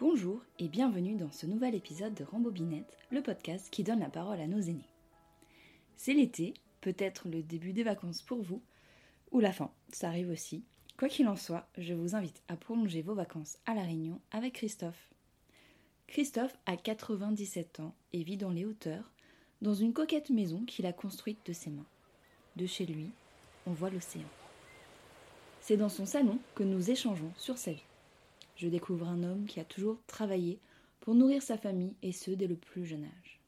Bonjour et bienvenue dans ce nouvel épisode de Rambobinette, le podcast qui donne la parole à nos aînés. C'est l'été, peut-être le début des vacances pour vous, ou la fin, ça arrive aussi. Quoi qu'il en soit, je vous invite à prolonger vos vacances à La Réunion avec Christophe. Christophe a 97 ans et vit dans les hauteurs, dans une coquette maison qu'il a construite de ses mains. De chez lui, on voit l'océan. C'est dans son salon que nous échangeons sur sa vie. Je découvre un homme qui a toujours travaillé pour nourrir sa famille et ce dès le plus jeune âge.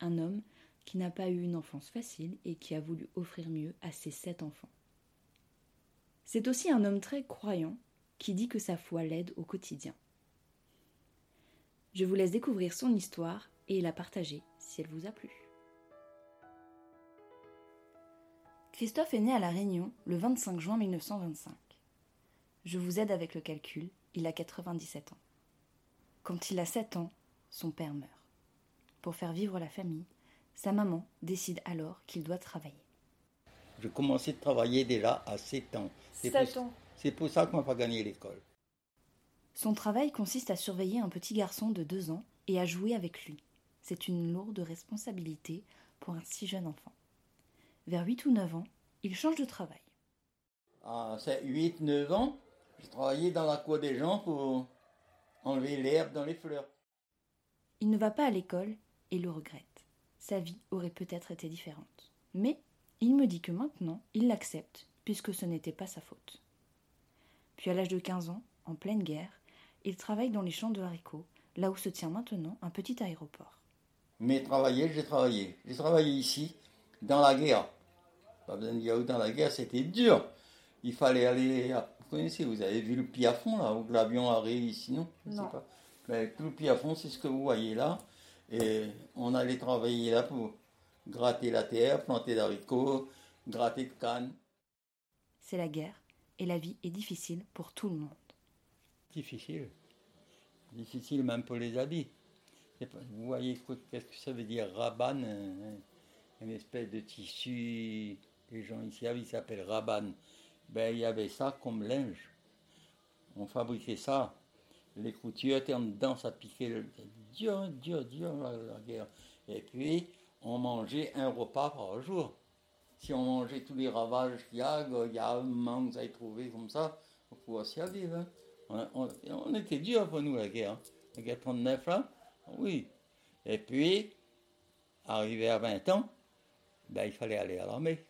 Un homme qui n'a pas eu une enfance facile et qui a voulu offrir mieux à ses sept enfants. C'est aussi un homme très croyant qui dit que sa foi l'aide au quotidien. Je vous laisse découvrir son histoire et la partager si elle vous a plu. Christophe est né à La Réunion le 25 juin 1925. Je vous aide avec le calcul, il a 97 ans. Quand il a 7 ans, son père meurt. Pour faire vivre la famille, sa maman décide alors qu'il doit travailler. Je commençais de travailler déjà à 7 ans. C'est pour, ans C'est pour ça qu'on n'a pas gagné l'école. Son travail consiste à surveiller un petit garçon de 2 ans et à jouer avec lui. C'est une lourde responsabilité pour un si jeune enfant. Vers 8 ou 9 ans, il change de travail. À 8-9 ans, je travaillais dans la cour des gens pour enlever l'herbe dans les fleurs. Il ne va pas à l'école et le regrette. Sa vie aurait peut-être été différente. Mais il me dit que maintenant, il l'accepte, puisque ce n'était pas sa faute. Puis à l'âge de 15 ans, en pleine guerre, il travaille dans les champs de haricots, là où se tient maintenant un petit aéroport. Mais travailler, j'ai travaillé. J'ai travaillé ici, dans la guerre. Pas besoin de dire où dans la guerre, c'était dur. Il fallait aller. Vous connaissez, vous avez vu le piafond là, où l'avion arrive ici, non Je sais Non. pas. Mais tout le piafond, c'est ce que vous voyez là. Et on allait travailler là pour gratter la terre, planter d'haricots, gratter de cannes. C'est la guerre, et la vie est difficile pour tout le monde. Difficile. Difficile même pour les habits. Vous voyez qu'est-ce que ça veut dire raban un- Une espèce de tissu, les gens ici ils s'appellent raban. Ben, il y avait ça comme linge. On fabriquait ça. Les coutures étaient en dedans, ça piquait le- dur, dur, dur la, la guerre. Et puis, on mangeait un repas par jour. Si on mangeait tous les ravages qu'il y a, il y a un manque que vous avez trouvé comme ça, on pouvait s'y vivre. hein. On, était dur pour nous la guerre. hein. La guerre 39 là, oui. Et puis, arrivé à 20 ans, ben, il fallait aller à l'armée.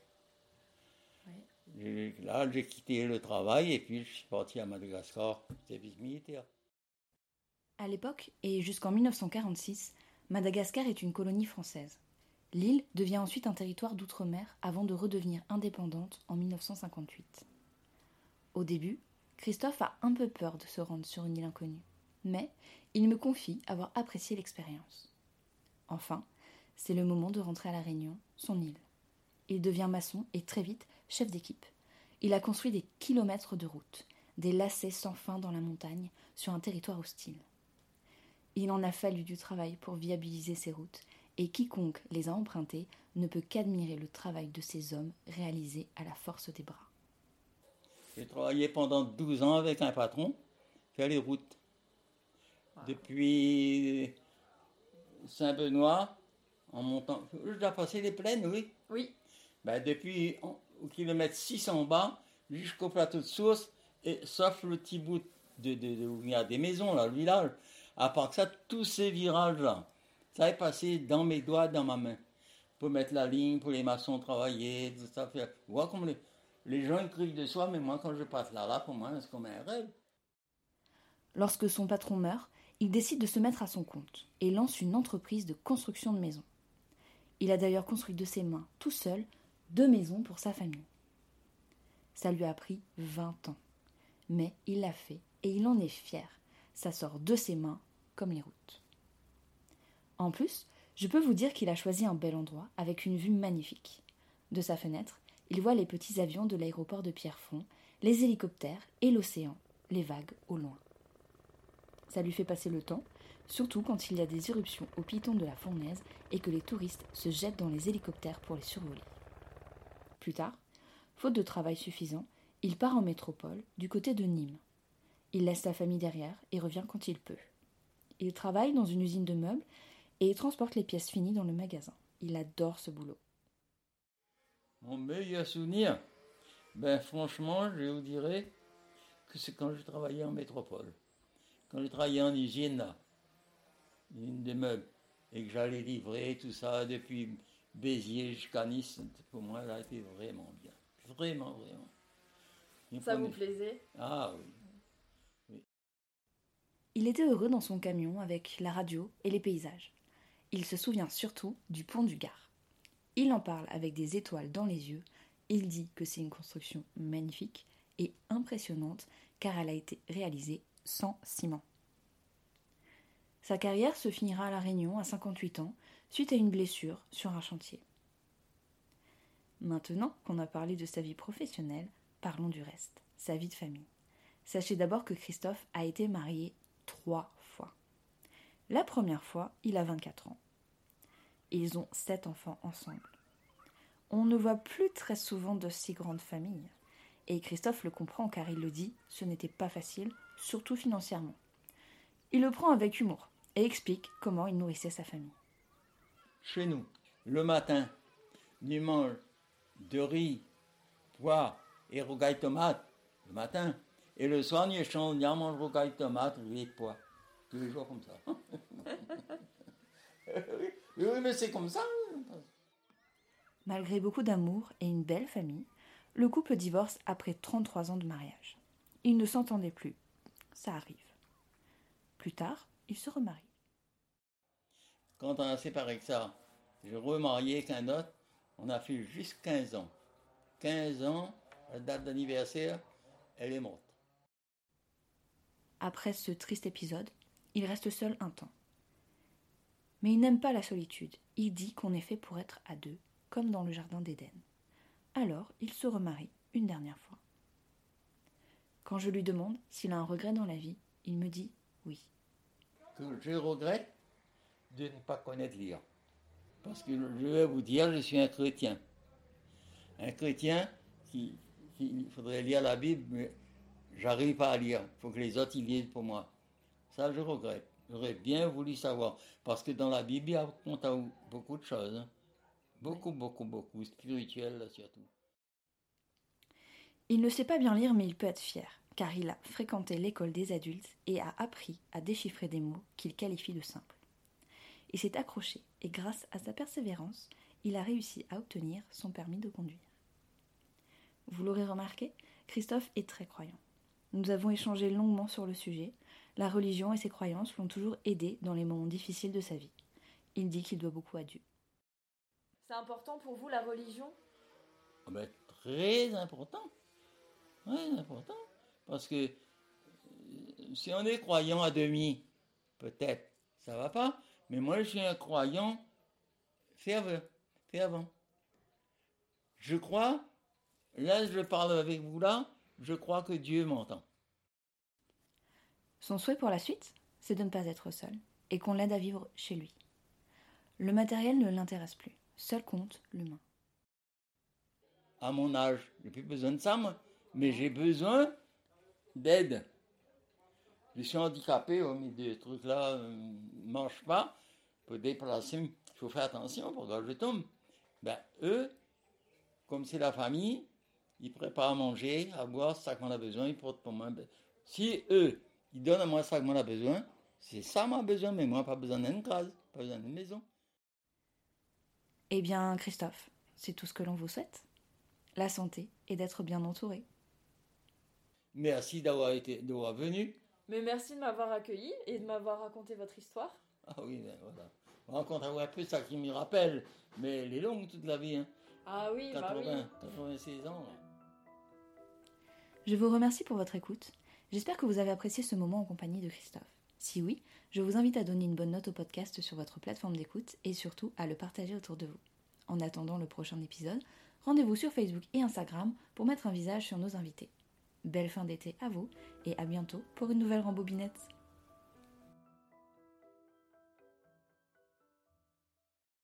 Là, j'ai quitté le travail et puis je suis parti à Madagascar, service militaire. À l'époque, et jusqu'en 1946, Madagascar est une colonie française. L'île devient ensuite un territoire d'outre-mer avant de redevenir indépendante en 1958. Au début, Christophe a un peu peur de se rendre sur une île inconnue, mais il me confie avoir apprécié l'expérience. Enfin, c'est le moment de rentrer à La Réunion, son île. Il devient maçon et très vite chef d'équipe. Il a construit des kilomètres de routes, des lacets sans fin dans la montagne, sur un territoire hostile. Il en a fallu du travail pour viabiliser ces routes, et quiconque les a empruntées ne peut qu'admirer le travail de ces hommes réalisé à la force des bras. J'ai travaillé pendant 12 ans avec un patron, faire les routes. Depuis Saint-Benoît, en montant. Je dois passer les plaines, oui. Oui. Ben, depuis au kilomètre 6 en bas jusqu'au plateau de source, et, sauf le petit bout où il y a des maisons, là, le village. À part que ça, tous ces virages-là, ça est passé dans mes doigts, dans ma main. Pour mettre la ligne, pour les maçons travailler, tout ça. Faire. Voyez comme les, les gens crient de soi, mais moi, quand je passe là, là, pour moi, c'est comme un rêve. Lorsque son patron meurt, il décide de se mettre à son compte et lance une entreprise de construction de maisons. Il a d'ailleurs construit de ses mains, tout seul, deux maisons pour sa famille. Ça lui a pris 20 ans. Mais il l'a fait et il en est fier. Ça sort de ses mains comme les routes. En plus, je peux vous dire qu'il a choisi un bel endroit avec une vue magnifique. De sa fenêtre, il voit les petits avions de l'aéroport de Pierrefonds, les hélicoptères et l'océan, les vagues au loin. Ça lui fait passer le temps, surtout quand il y a des éruptions au piton de la fournaise et que les touristes se jettent dans les hélicoptères pour les survoler. Plus tard, faute de travail suffisant, il part en métropole, du côté de Nîmes. Il laisse sa famille derrière et revient quand il peut. Il travaille dans une usine de meubles et transporte les pièces finies dans le magasin. Il adore ce boulot. Mon meilleur souvenir, ben franchement, je vous dirais que c'est quand je travaillais en métropole. Quand je travaillais en usine, là, usine de meubles, et que j'allais livrer tout ça depuis Béziers jusqu'à Nice, pour moi, ça a été vraiment bien. Vraiment, vraiment. Ça vous plaisait? Ah oui. Il était heureux dans son camion avec la radio et les paysages. Il se souvient surtout du pont du Gard. Il en parle avec des étoiles dans les yeux. Il dit que c'est une construction magnifique et impressionnante car elle a été réalisée sans ciment. Sa carrière se finira à La Réunion à 58 ans suite à une blessure sur un chantier. Maintenant qu'on a parlé de sa vie professionnelle, parlons du reste, sa vie de famille. Sachez d'abord que Christophe a été marié trois fois. La première fois, il a 24 ans. Ils ont sept enfants ensemble. On ne voit plus très souvent de si grandes familles. Et Christophe le comprend car il le dit, ce n'était pas facile, surtout financièrement. Il le prend avec humour et explique comment il nourrissait sa famille. Chez nous, le matin, nous mange de riz, pois et rougaille tomate le matin. Et le soir, nous échangeons, nous mange rougaille tomate, riz pois. Tous les jours comme ça. oui, mais c'est comme ça. Malgré beaucoup d'amour et une belle famille, le couple divorce après 33 ans de mariage. Ils ne s'entendaient plus. Ça arrive. Plus tard, ils se remarient. Quand on a séparé que ça, j'ai remarié qu'un autre, on a fait juste 15 ans. 15 ans, la date d'anniversaire, elle est morte. Après ce triste épisode, il reste seul un temps. Mais il n'aime pas la solitude. Il dit qu'on est fait pour être à deux, comme dans le jardin d'Éden. Alors, il se remarie une dernière fois. Quand je lui demande s'il a un regret dans la vie, il me dit oui. je regrette de ne pas connaître lire. Parce que je vais vous dire, je suis un chrétien. Un chrétien qui, il faudrait lire la Bible, mais j'arrive pas à lire. Il faut que les autres y lisent pour moi. Ça, je regrette. J'aurais bien voulu savoir. Parce que dans la Bible, il a beaucoup de choses. Hein. Beaucoup, beaucoup, beaucoup. Spirituelles, surtout. Il ne sait pas bien lire, mais il peut être fier, car il a fréquenté l'école des adultes et a appris à déchiffrer des mots qu'il qualifie de simples. Il s'est accroché, et grâce à sa persévérance, il a réussi à obtenir son permis de conduire. Vous l'aurez remarqué, Christophe est très croyant. Nous avons échangé longuement sur le sujet. La religion et ses croyances l'ont toujours aidé dans les moments difficiles de sa vie. Il dit qu'il doit beaucoup à Dieu. C'est important pour vous la religion? Ah ben, Très important. Très important. Parce que euh, si on est croyant à demi, peut-être, ça va pas. Mais moi, je suis un croyant fervent, fervent. Je crois, là, je parle avec vous là, je crois que Dieu m'entend. Son souhait pour la suite, c'est de ne pas être seul et qu'on l'aide à vivre chez lui. Le matériel ne l'intéresse plus. Seul compte l'humain. À mon âge, j'ai plus besoin de ça, moi. Mais j'ai besoin d'aide. Je suis handicapé, oh, mais des trucs-là ne euh, marchent pas. Pour déplacer, il faut faire attention pour que je tombe. Ben, eux, comme c'est la famille, ils préparent à manger, à boire, ça qu'on a besoin, ils portent pour moi. Ben, si eux, ils donnent à moi ça qu'on a besoin, c'est ça m'a besoin, mais moi, pas besoin d'une case, pas besoin d'une maison. Eh bien, Christophe, c'est tout ce que l'on vous souhaite. La santé et d'être bien entouré. Merci d'avoir été d'avoir venu. Mais merci de m'avoir accueilli et de m'avoir raconté votre histoire. Ah oui, ben voilà. On rencontre un peu ça qui me rappelle, mais elle est longue toute la vie. Hein. Ah oui, 80, bah oui. 86 ans. Je vous remercie pour votre écoute. J'espère que vous avez apprécié ce moment en compagnie de Christophe. Si oui, je vous invite à donner une bonne note au podcast sur votre plateforme d'écoute et surtout à le partager autour de vous. En attendant le prochain épisode, rendez-vous sur Facebook et Instagram pour mettre un visage sur nos invités. Belle fin d'été à vous et à bientôt pour une nouvelle rembobinette.